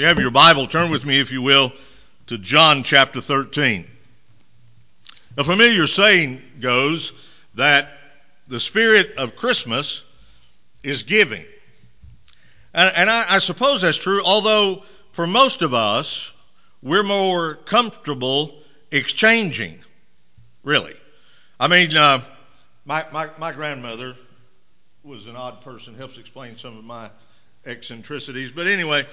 you have your Bible, turn with me, if you will, to John chapter 13. A familiar saying goes that the spirit of Christmas is giving. And, and I, I, suppose that's true, although for most of us, we're more comfortable exchanging, really. I mean, uh, my, my, my grandmother was an odd person, helps explain some of my eccentricities. But anyway,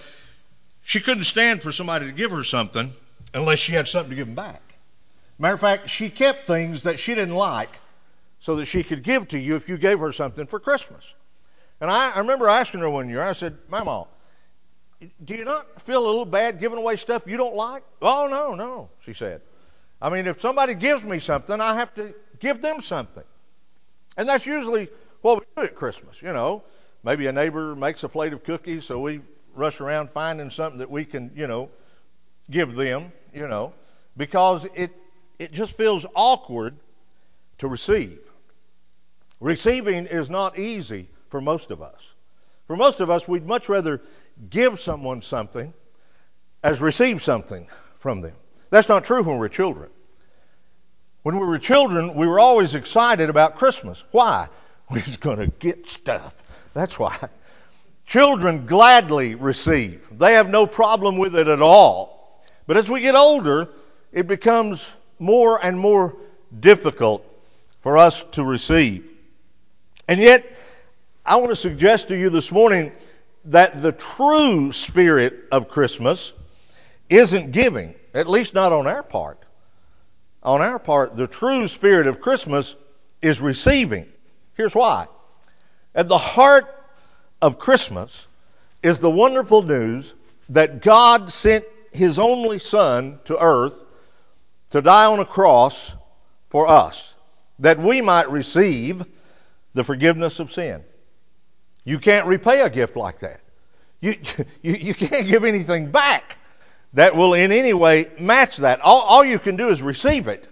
she couldn't stand for somebody to give her something unless she had something to give them back. Matter of fact, she kept things that she didn't like so that she could give to you if you gave her something for Christmas. And I, I remember asking her one year, I said, Mama, do you not feel a little bad giving away stuff you don't like? Oh, no, no, she said. I mean, if somebody gives me something, I have to give them something. And that's usually what we do at Christmas, you know. Maybe a neighbor makes a plate of cookies, so we rush around finding something that we can, you know, give them, you know, because it it just feels awkward to receive. Receiving is not easy for most of us. For most of us, we'd much rather give someone something as receive something from them. That's not true when we're children. When we were children, we were always excited about Christmas. Why? We're going to get stuff. That's why. Children gladly receive. They have no problem with it at all. But as we get older, it becomes more and more difficult for us to receive. And yet, I want to suggest to you this morning that the true spirit of Christmas isn't giving, at least not on our part. On our part, the true spirit of Christmas is receiving. Here's why. At the heart of Christmas is the wonderful news that God sent His only Son to earth to die on a cross for us, that we might receive the forgiveness of sin. You can't repay a gift like that. You, you, you can't give anything back that will in any way match that. All, all you can do is receive it.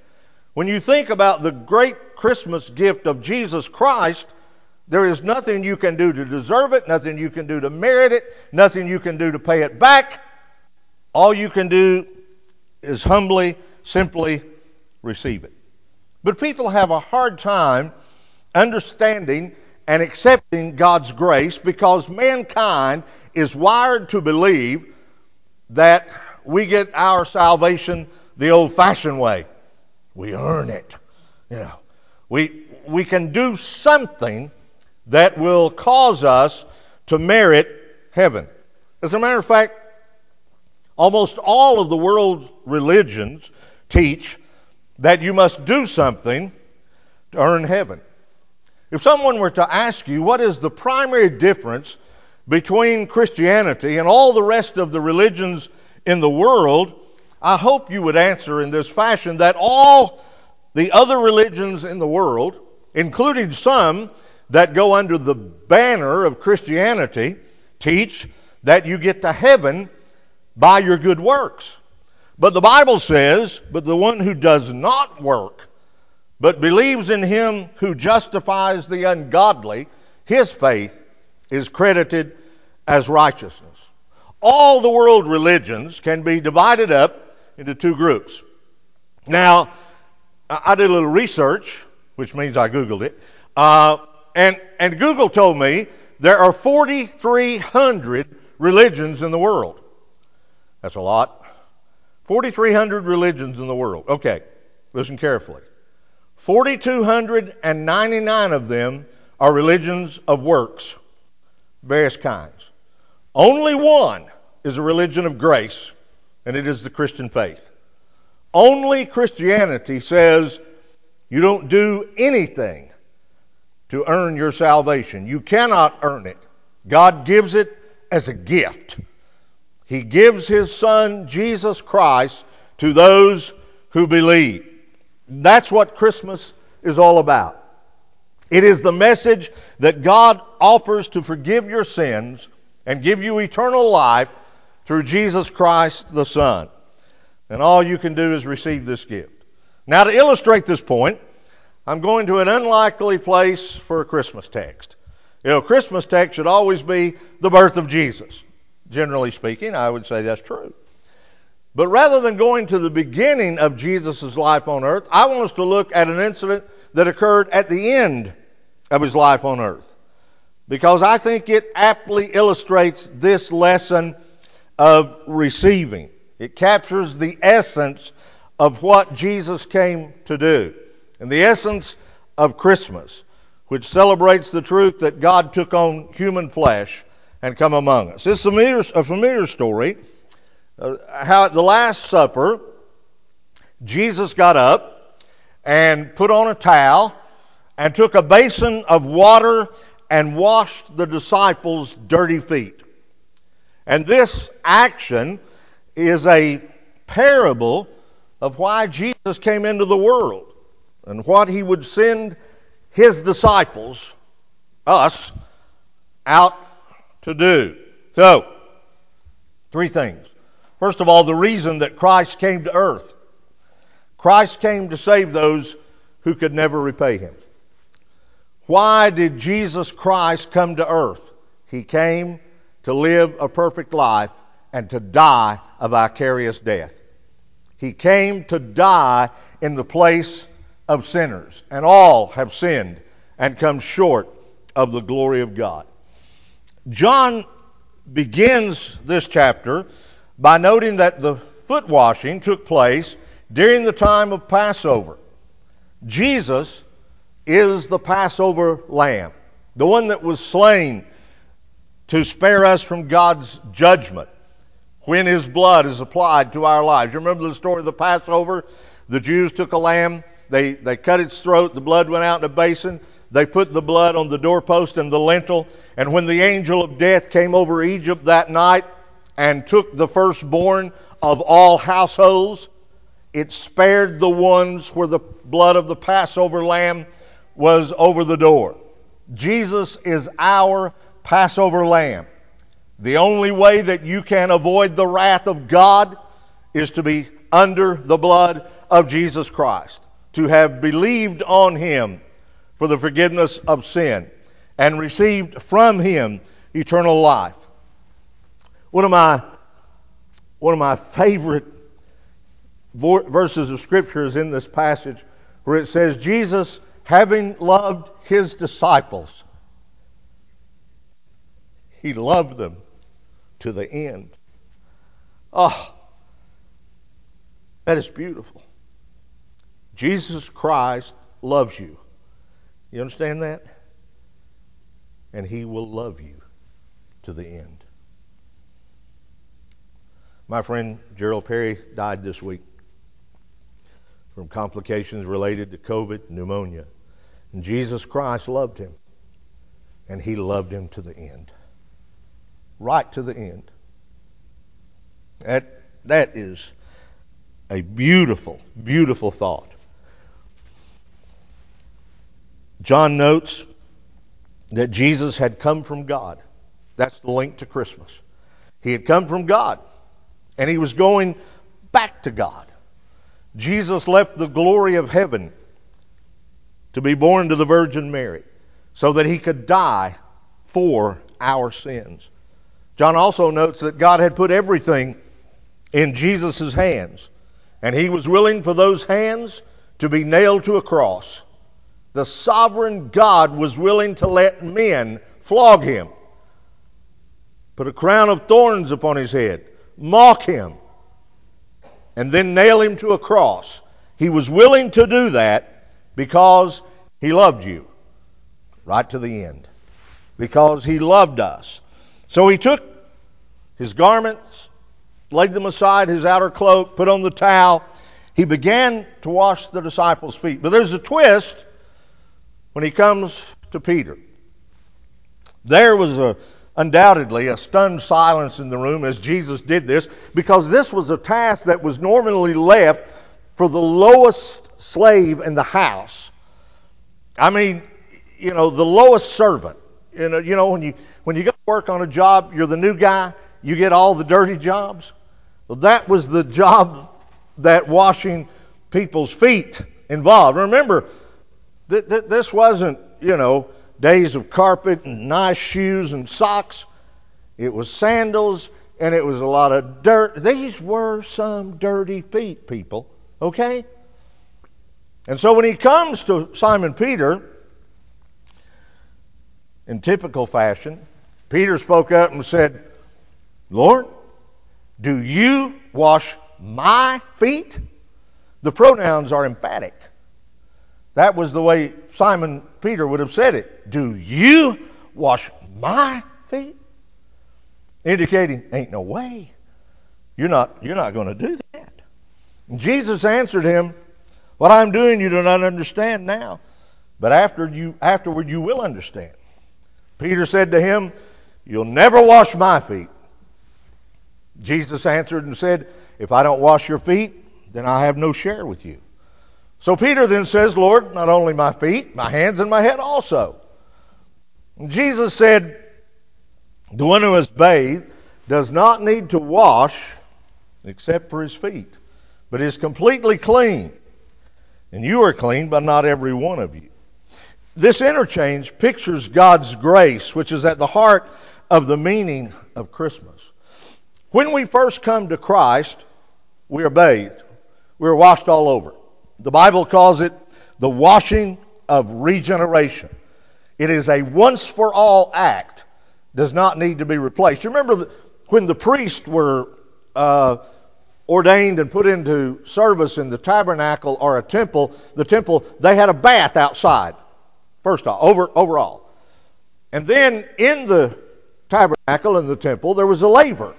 When you think about the great Christmas gift of Jesus Christ, there is nothing you can do to deserve it, nothing you can do to merit it, nothing you can do to pay it back. All you can do is humbly simply receive it. But people have a hard time understanding and accepting God's grace because mankind is wired to believe that we get our salvation the old fashioned way. We earn it. You know, we, we can do something that will cause us to merit heaven. As a matter of fact, almost all of the world's religions teach that you must do something to earn heaven. If someone were to ask you what is the primary difference between Christianity and all the rest of the religions in the world, I hope you would answer in this fashion that all the other religions in the world, including some that go under the banner of Christianity, teach that you get to heaven by your good works. But the Bible says, but the one who does not work, but believes in him who justifies the ungodly, his faith is credited as righteousness. All the world religions can be divided up into two groups. Now, I did a little research, which means I Googled it, uh, and, and Google told me there are 4,300 religions in the world. That's a lot. 4,300 religions in the world. Okay, listen carefully. 4,299 of them are religions of works, various kinds. Only one is a religion of grace, and it is the Christian faith. Only Christianity says you don't do anything to earn your salvation. You cannot earn it. God gives it as a gift. He gives His Son, Jesus Christ, to those who believe. That's what Christmas is all about. It is the message that God offers to forgive your sins and give you eternal life through Jesus Christ the Son. And all you can do is receive this gift. Now, to illustrate this point, I'm going to an unlikely place for a Christmas text. You know, Christmas text should always be the birth of Jesus. generally speaking, I would say that's true. But rather than going to the beginning of Jesus' life on earth, I want us to look at an incident that occurred at the end of his life on earth. Because I think it aptly illustrates this lesson of receiving. It captures the essence of what Jesus came to do. And the essence of Christmas, which celebrates the truth that God took on human flesh and come among us. It's a familiar, a familiar story. Uh, how at the Last Supper, Jesus got up and put on a towel and took a basin of water and washed the disciples' dirty feet. And this action is a parable of why Jesus came into the world and what he would send his disciples, us, out to do. So, three things. First of all, the reason that Christ came to earth. Christ came to save those who could never repay him. Why did Jesus Christ come to earth? He came to live a perfect life and to die a vicarious death. He came to die in the place of sinners, and all have sinned and come short of the glory of God. John begins this chapter by noting that the foot washing took place during the time of Passover. Jesus is the Passover lamb, the one that was slain to spare us from God's judgment when his blood is applied to our lives. You remember the story of the Passover? The Jews took a lamb, they, they cut its throat, the blood went out in a basin, they put the blood on the doorpost and the lintel, and when the angel of death came over Egypt that night and took the firstborn of all households, it spared the ones where the blood of the Passover lamb was over the door. Jesus is our Passover lamb. The only way that you can avoid the wrath of God is to be under the blood of Jesus Christ, to have believed on him for the forgiveness of sin and received from him eternal life. One of my one of my favorite verses of scripture is in this passage where it says Jesus having loved his disciples, he loved them to the end. Oh, that is beautiful. Jesus Christ loves you. You understand that? And he will love you to the end. My friend Gerald Perry died this week from complications related to COVID pneumonia. And Jesus Christ loved him, and he loved him to the end. Right to the end. That, that is a beautiful, beautiful thought. John notes that Jesus had come from God. That's the link to Christmas. He had come from God, and he was going back to God. Jesus left the glory of heaven to be born to the Virgin Mary so that he could die for our sins. John also notes that God had put everything in Jesus' hands, and he was willing for those hands to be nailed to a cross. The sovereign God was willing to let men flog him, put a crown of thorns upon his head, mock him, and then nail him to a cross. He was willing to do that because he loved you right to the end. Because he loved us. So he took his garments, laid them aside, his outer cloak, put on the towel. He began to wash the disciples' feet. But there's a twist when he comes to Peter. There was a, undoubtedly a stunned silence in the room as Jesus did this because this was a task that was normally left for the lowest slave in the house. I mean, you know, the lowest servant. You know, you know when you when you go to work on a job, you're the new guy, you get all the dirty jobs. Well, that was the job that washing people's feet involved. Remember, th- th- this wasn't, you know, days of carpet and nice shoes and socks. It was sandals and it was a lot of dirt. These were some dirty feet, people, okay? And so when he comes to Simon Peter, in typical fashion, Peter spoke up and said, Lord, do you wash my feet? The pronouns are emphatic. That was the way Simon Peter would have said it. Do you wash my feet? Indicating, ain't no way. You're not, you're not going to do that. And Jesus answered him, What I'm doing you do not understand now, but after you, afterward you will understand. Peter said to him, You'll never wash my feet. Jesus answered and said, If I don't wash your feet, then I have no share with you. So Peter then says, Lord, not only my feet, my hands and my head also. And Jesus said, The one who has bathed does not need to wash except for his feet, but is completely clean. And you are clean, but not every one of you. This interchange pictures God's grace, which is at the heart of the meaning of Christmas. When we first come to Christ, we are bathed. We are washed all over. The Bible calls it the washing of regeneration. It is a once for all act, does not need to be replaced. You remember when the priests were uh, ordained and put into service in the tabernacle or a temple, the temple, they had a bath outside, first off, over, overall. And then in the tabernacle and the temple, there was a laver.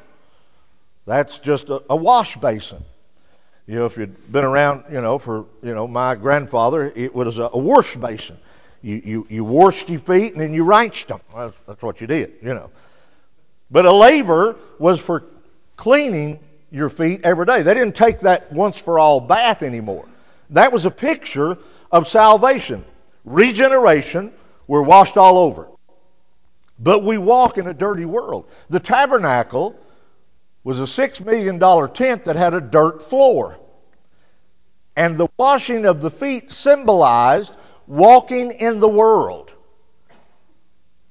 That's just a, a wash basin. You know, if you'd been around, you know, for, you know, my grandfather, it was a, a wash basin. You, you, you washed your feet and then you rinsed them. Well, that's what you did, you know. But a laver was for cleaning your feet every day. They didn't take that once for all bath anymore. That was a picture of salvation. Regeneration, we're washed all over. But we walk in a dirty world. The tabernacle was a $6 million tent that had a dirt floor. And the washing of the feet symbolized walking in the world.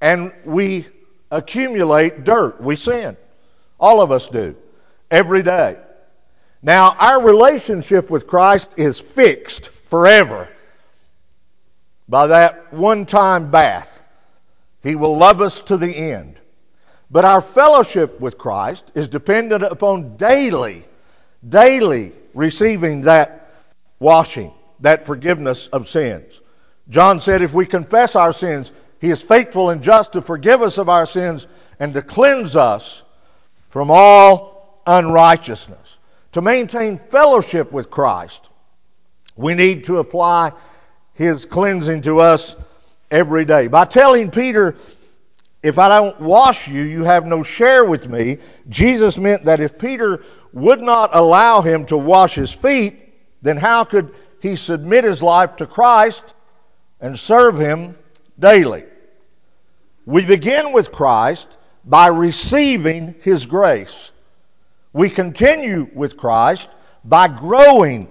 And we accumulate dirt. We sin. All of us do. Every day. Now, our relationship with Christ is fixed forever by that one time bath. He will love us to the end. But our fellowship with Christ is dependent upon daily, daily receiving that washing, that forgiveness of sins. John said, if we confess our sins, he is faithful and just to forgive us of our sins and to cleanse us from all unrighteousness. To maintain fellowship with Christ, we need to apply his cleansing to us every day. By telling Peter if I don't wash you, you have no share with me. Jesus meant that if Peter would not allow him to wash his feet, then how could he submit his life to Christ and serve him daily? We begin with Christ by receiving his grace. We continue with Christ by growing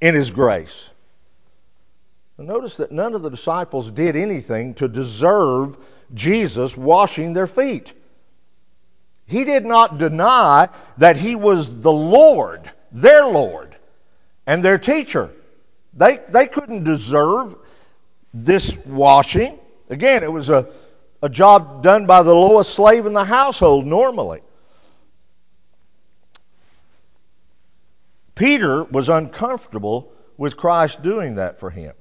in his grace. Notice that none of the disciples did anything to deserve Jesus washing their feet. He did not deny that he was the Lord, their Lord, and their teacher. They, they couldn't deserve this washing. Again, it was a, a job done by the lowest slave in the household normally. Peter was uncomfortable with Christ doing that for him.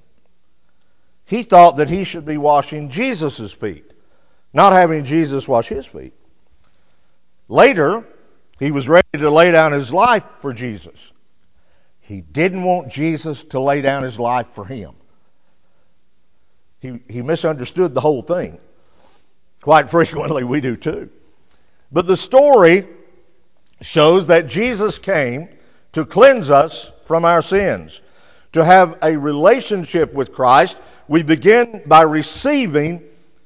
He thought that he should be washing Jesus' feet not having Jesus wash his feet. Later, he was ready to lay down his life for Jesus. He didn't want Jesus to lay down his life for him. He, he misunderstood the whole thing. Quite frequently, we do too. But the story shows that Jesus came to cleanse us from our sins. To have a relationship with Christ, we begin by receiving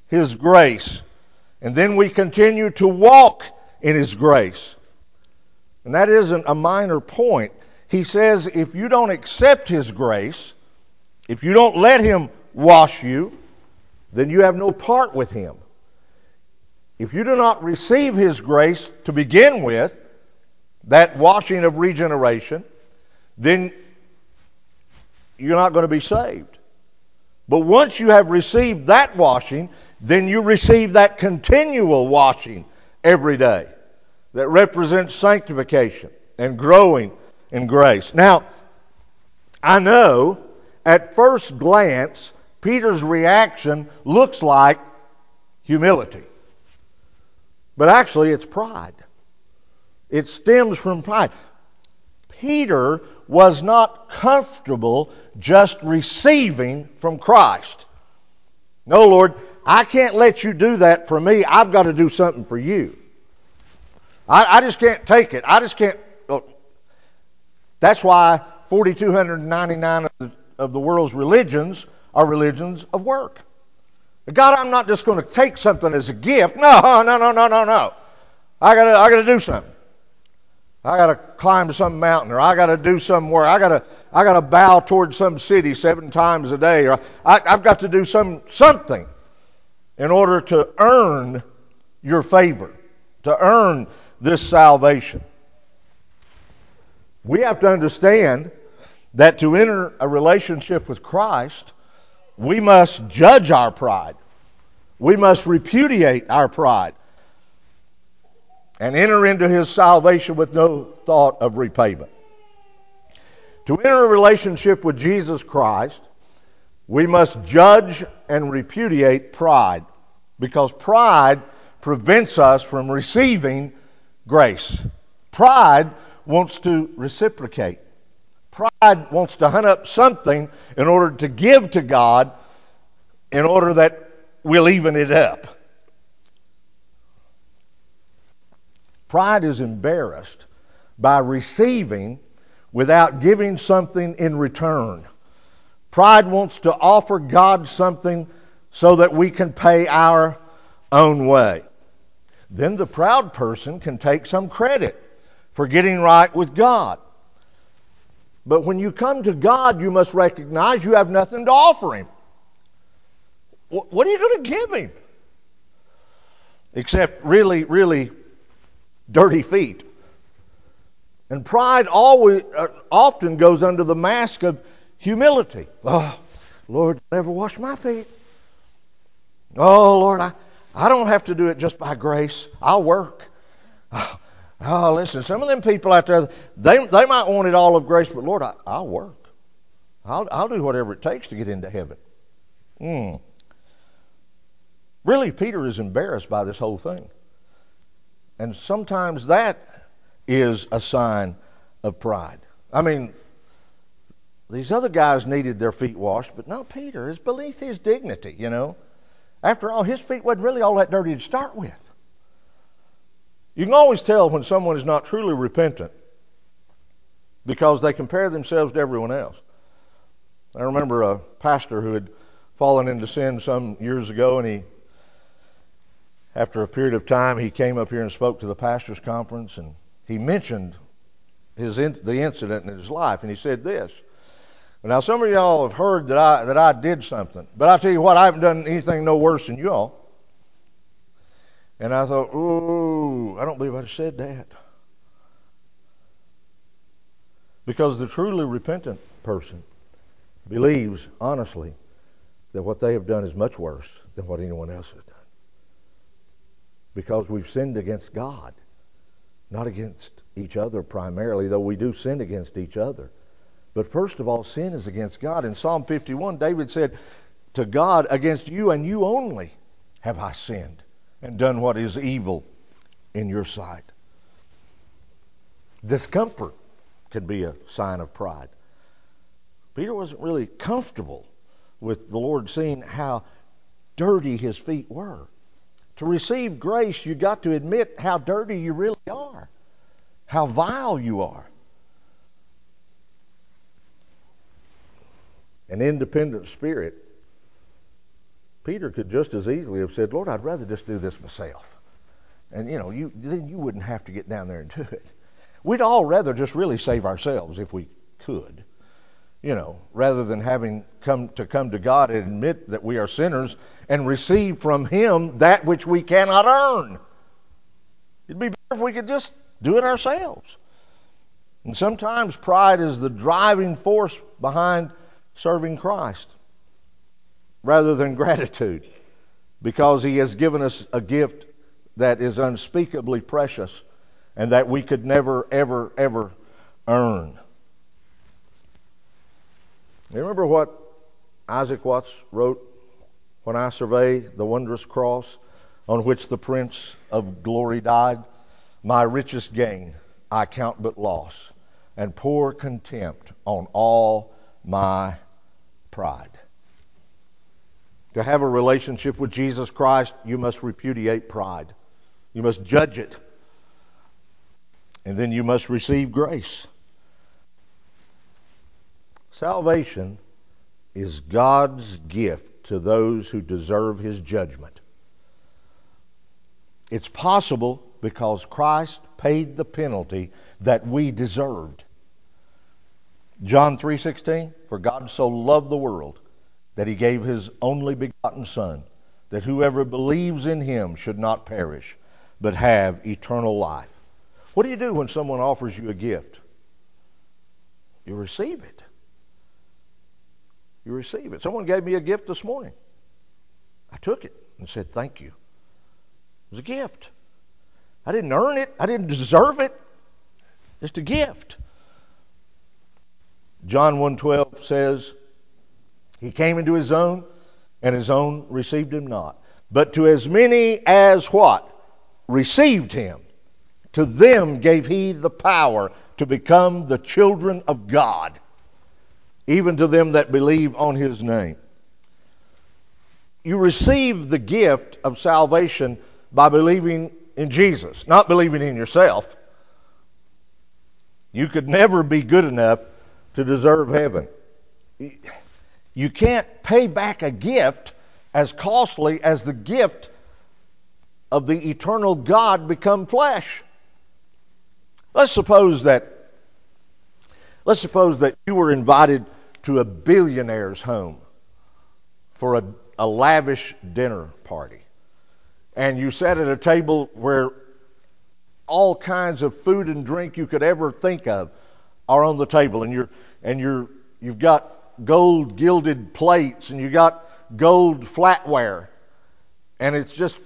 his grace. And then we continue to walk in His grace. And that isn't a minor point. He says if you don't accept His grace, if you don't let Him wash you, then you have no part with Him. if you do not receive His grace to begin with, that washing of regeneration, then you're not going to be saved. But once you have received that washing, then you receive that continual washing every day that represents sanctification and growing in grace. Now, I know at first glance, Peter's reaction looks like humility. But actually, it's pride. It stems from pride. Peter was not comfortable just receiving from Christ. No, Lord, I can't let you do that for me. I've got to do something for you. I, I just can't take it. I just can't. Look, that's why 4,299 of the, of the world's religions are religions of work. God, I'm not just going to take something as a gift. No, no, no, no, no, no. I gotta, I gotta do something. I gotta climb some mountain, or I gotta do somewhere. I gotta, I gotta bow towards some city seven times a day, or I, I've got to do some something in order to earn your favor, to earn this salvation. We have to understand that to enter a relationship with Christ, we must judge our pride. We must repudiate our pride and enter into his salvation with no thought of repayment. To enter a relationship with Jesus Christ, we must judge and repudiate pride because pride prevents us from receiving grace. Pride wants to reciprocate. Pride wants to hunt up something in order to give to God in order that we'll even it up. Pride is embarrassed by receiving without giving something in return. Pride wants to offer God something so that we can pay our own way. Then the proud person can take some credit for getting right with God. But when you come to God, you must recognize you have nothing to offer Him. What are you going to give Him? Except really, really dirty feet. And pride always, uh, often goes under the mask of humility. Oh, Lord, never wash my feet. Oh, Lord, I, I don't have to do it just by grace. I'll work. Oh, oh, listen, some of them people out there, they, they might want it all of grace, but Lord, I, will work. I'll, I'll do whatever it takes to get into heaven. Hmm. Really, Peter is embarrassed by this whole thing. And sometimes that is a sign of pride. I mean, these other guys needed their feet washed, but not Peter. It's beneath his dignity, you know. After all, his feet wasn't really all that dirty to start with. You can always tell when someone is not truly repentant because they compare themselves to everyone else. I remember a pastor who had fallen into sin some years ago, and he, after a period of time, he came up here and spoke to the pastors' conference, and he mentioned his the incident in his life, and he said this. Now, some of y'all have heard that I, that I did something, but I tell you what, I haven't done anything no worse than y'all. And I thought, ooh, I don't believe I'd said that. Because the truly repentant person believes honestly that what they have done is much worse than what anyone else has done. Because we've sinned against God, not against each other primarily, though we do sin against each other. But first of all, sin is against God. In Psalm 51, David said, To God, against you and you only have I sinned and done what is evil in your sight. Discomfort can be a sign of pride. Peter wasn't really comfortable with the Lord seeing how dirty his feet were. To receive grace, you got to admit how dirty you really are, how vile you are. An independent spirit, Peter could just as easily have said, Lord, I'd rather just do this myself. And, you know, you, then you wouldn't have to get down there and do it. We'd all rather just really save ourselves if we could. you know, rather than having come to come to God and admit that we are sinners and receive from Him that which we cannot earn. It'd be better if we could just do it ourselves. And sometimes pride is the driving force behind serving Christ rather than gratitude because He has given us a gift that is unspeakably precious and that we could never, ever, ever earn. You remember what Isaac Watts wrote when I survey the wondrous cross on which the Prince of Glory died? My richest gain I count but loss, and pour contempt on all my pride. To have a relationship with Jesus Christ, you must repudiate pride. You must judge it. And then you must receive grace. Salvation is God's gift to those who deserve his judgment. It's possible because Christ paid the penalty that we deserved. John 3:16 For God so loved the world that he gave his only begotten son that whoever believes in him should not perish but have eternal life. What do you do when someone offers you a gift? You receive it you receive it. Someone gave me a gift this morning. I took it and said, Thank you. It was a gift. I didn't earn it, I didn't deserve it. Just a gift. John 1:12 says, He came into his own, and his own received him not. But to as many as what? Received him, to them gave he the power to become the children of God even to them that believe on his name. You receive the gift of salvation by believing in Jesus, not believing in yourself. You could never be good enough to deserve heaven. You can't pay back a gift as costly as the gift of the eternal God become flesh. Let's suppose that let's suppose that you were invited to a billionaire's home for a, a lavish dinner party. And you sat at a table where all kinds of food and drink you could ever think of are on the table and you're and you're you've got gold gilded plates and you got gold flatware. And it's just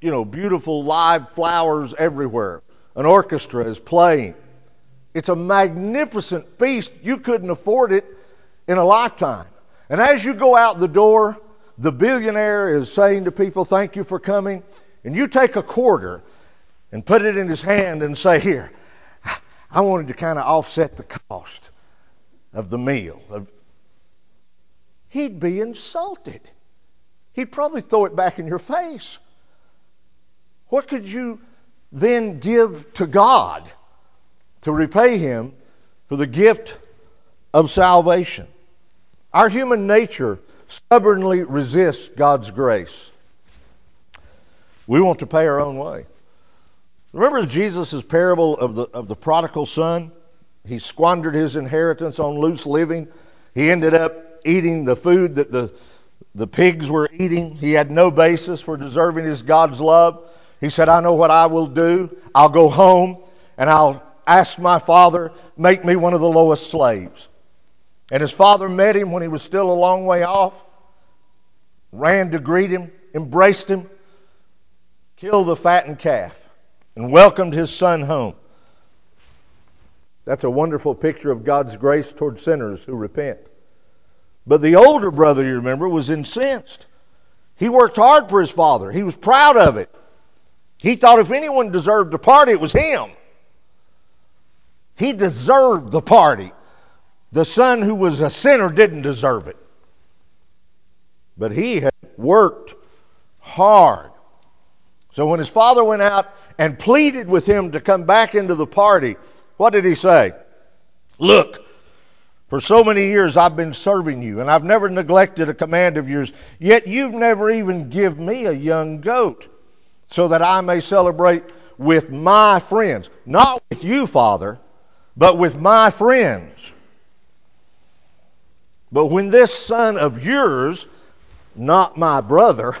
you know beautiful live flowers everywhere. An orchestra is playing. It's a magnificent feast. You couldn't afford it in a lifetime. And as you go out the door, the billionaire is saying to people, Thank you for coming. And you take a quarter and put it in his hand and say, Here, I wanted to kind of offset the cost of the meal. Of, He'd be insulted. He'd probably throw it back in your face. What could you then give to God to repay Him for the gift of salvation? Our human nature stubbornly resists God's grace. We want to pay our own way. Remember Jesus' parable of the, of the prodigal son? He squandered his inheritance on loose living. He ended up eating the food that the, the pigs were eating. He had no basis for deserving his God's love. He said, I know what I will do. I'll go home and I'll ask my father, make me one of the lowest slaves. And his father met him when he was still a long way off, ran to greet him, embraced him, killed the fattened calf, and welcomed his son home. That's a wonderful picture of God's grace toward sinners who repent. But the older brother, you remember, was incensed. He worked hard for his father. He was proud of it. He thought if anyone deserved a party, it was him. He deserved the party. The son who was a sinner didn't deserve it. But he had worked hard. So when his father went out and pleaded with him to come back into the party, what did he say? Look, for so many years I've been serving you, and I've never neglected a command of yours, yet you've never even given me a young goat so that I may celebrate with my friends. Not with you, Father, but with my friends. But when this son of yours, not my brother,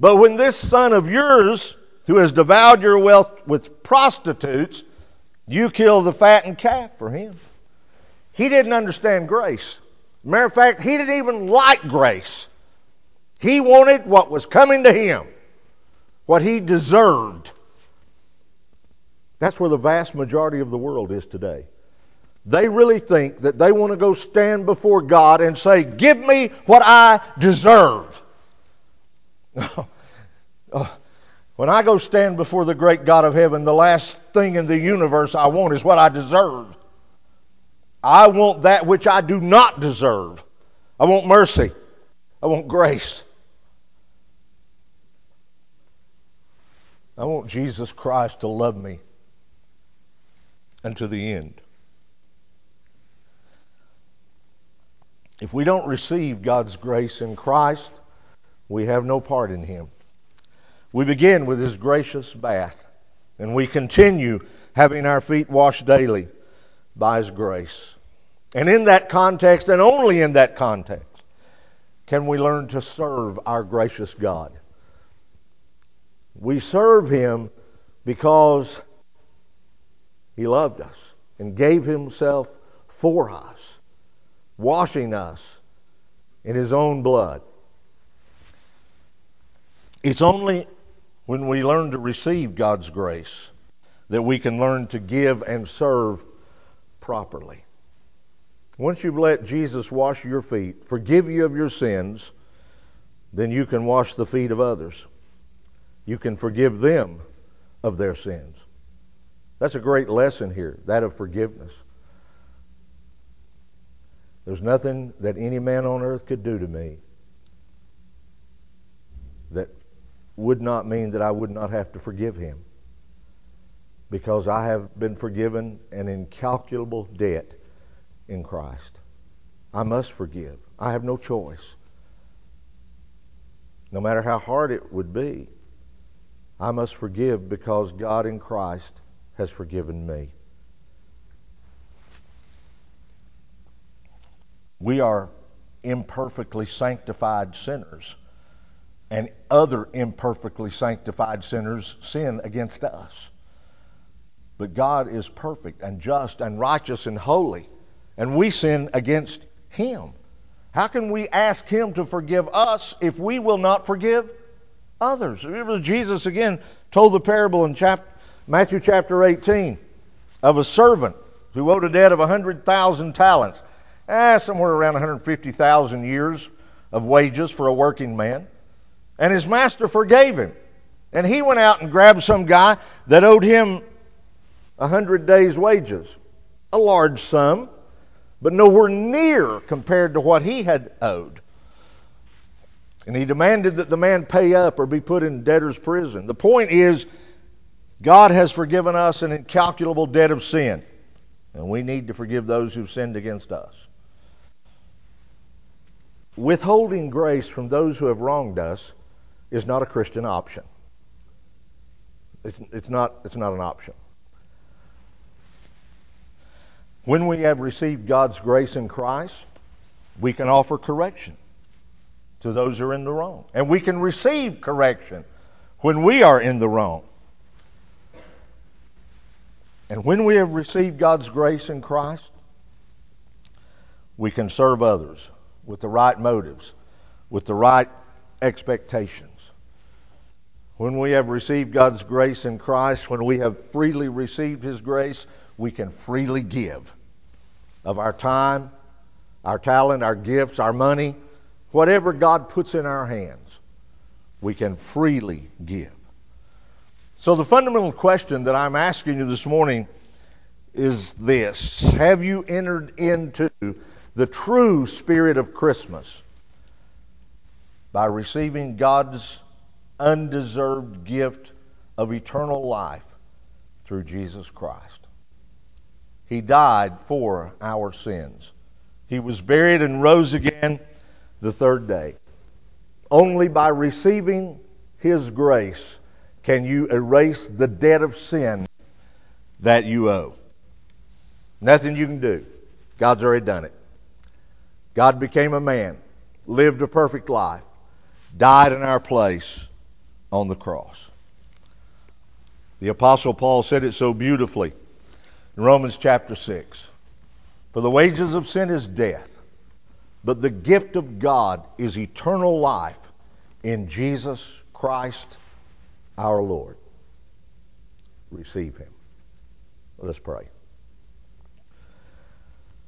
but when this son of yours, who has devoured your wealth with prostitutes, you kill the fattened calf for him. He didn't understand grace. Matter of fact, he didn't even like grace. He wanted what was coming to him, what he deserved. That's where the vast majority of the world is today. They really think that they want to go stand before God and say, Give me what I deserve. Oh, oh, when I go stand before the great God of heaven, the last thing in the universe I want is what I deserve. I want that which I do not deserve. I want mercy. I want grace. I want Jesus Christ to love me unto the end. If we don't receive God's grace in Christ, we have no part in Him. We begin with His gracious bath, and we continue having our feet washed daily by His grace. And in that context, and only in that context, can we learn to serve our gracious God. We serve Him because He loved us and gave Himself for us washing us in His own blood. It's only when we learn to receive God's grace that we can learn to give and serve properly. Once you've let Jesus wash your feet, forgive you of your sins, then you can wash the feet of others. You can forgive them of their sins. That's a great lesson here, that of forgiveness. There's nothing that any man on earth could do to me that would not mean that I would not have to forgive him. Because I have been forgiven an incalculable debt in Christ. I must forgive. I have no choice. No matter how hard it would be, I must forgive because God in Christ has forgiven me. We are imperfectly sanctified sinners, and other imperfectly sanctified sinners sin against us. But God is perfect and just and righteous and holy, and we sin against Him. How can we ask Him to forgive us if we will not forgive others? Remember, Jesus again told the parable in chapter, Matthew chapter 18 of a servant who owed a debt of a 100,000 talents eh, somewhere around 150,000 years of wages for a working man. And his master forgave him. And he went out and grabbed some guy that owed him a hundred days' wages. A large sum, but nowhere near compared to what he had owed. And he demanded that the man pay up or be put in debtor's prison. The point is, God has forgiven us an incalculable debt of sin, and we need to forgive those who've sinned against us withholding grace from those who have wronged us is not a Christian option. It's, it's, not, it's not an option. When we have received God's grace in Christ, we can offer correction to those who are in the wrong. And we can receive correction when we are in the wrong. And when we have received God's grace in Christ, we can serve others with the right motives, with the right expectations. When we have received God's grace in Christ, when we have freely received His grace, we can freely give of our time, our talent, our gifts, our money, whatever God puts in our hands, we can freely give. So, the fundamental question that I'm asking you this morning is this Have you entered into the true spirit of Christmas by receiving God's undeserved gift of eternal life through Jesus Christ. He died for our sins. He was buried and rose again the third day. Only by receiving His grace can you erase the debt of sin that you owe. Nothing you can do. God's already done it. God became a man, lived a perfect life, died in our place on the cross. The Apostle Paul said it so beautifully in Romans chapter 6. For the wages of sin is death, but the gift of God is eternal life in Jesus Christ our Lord. Receive him. Let us pray.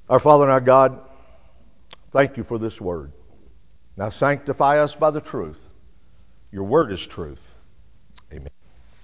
Our Father and our God, thank you for this word. Now sanctify us by the truth. Your word is truth.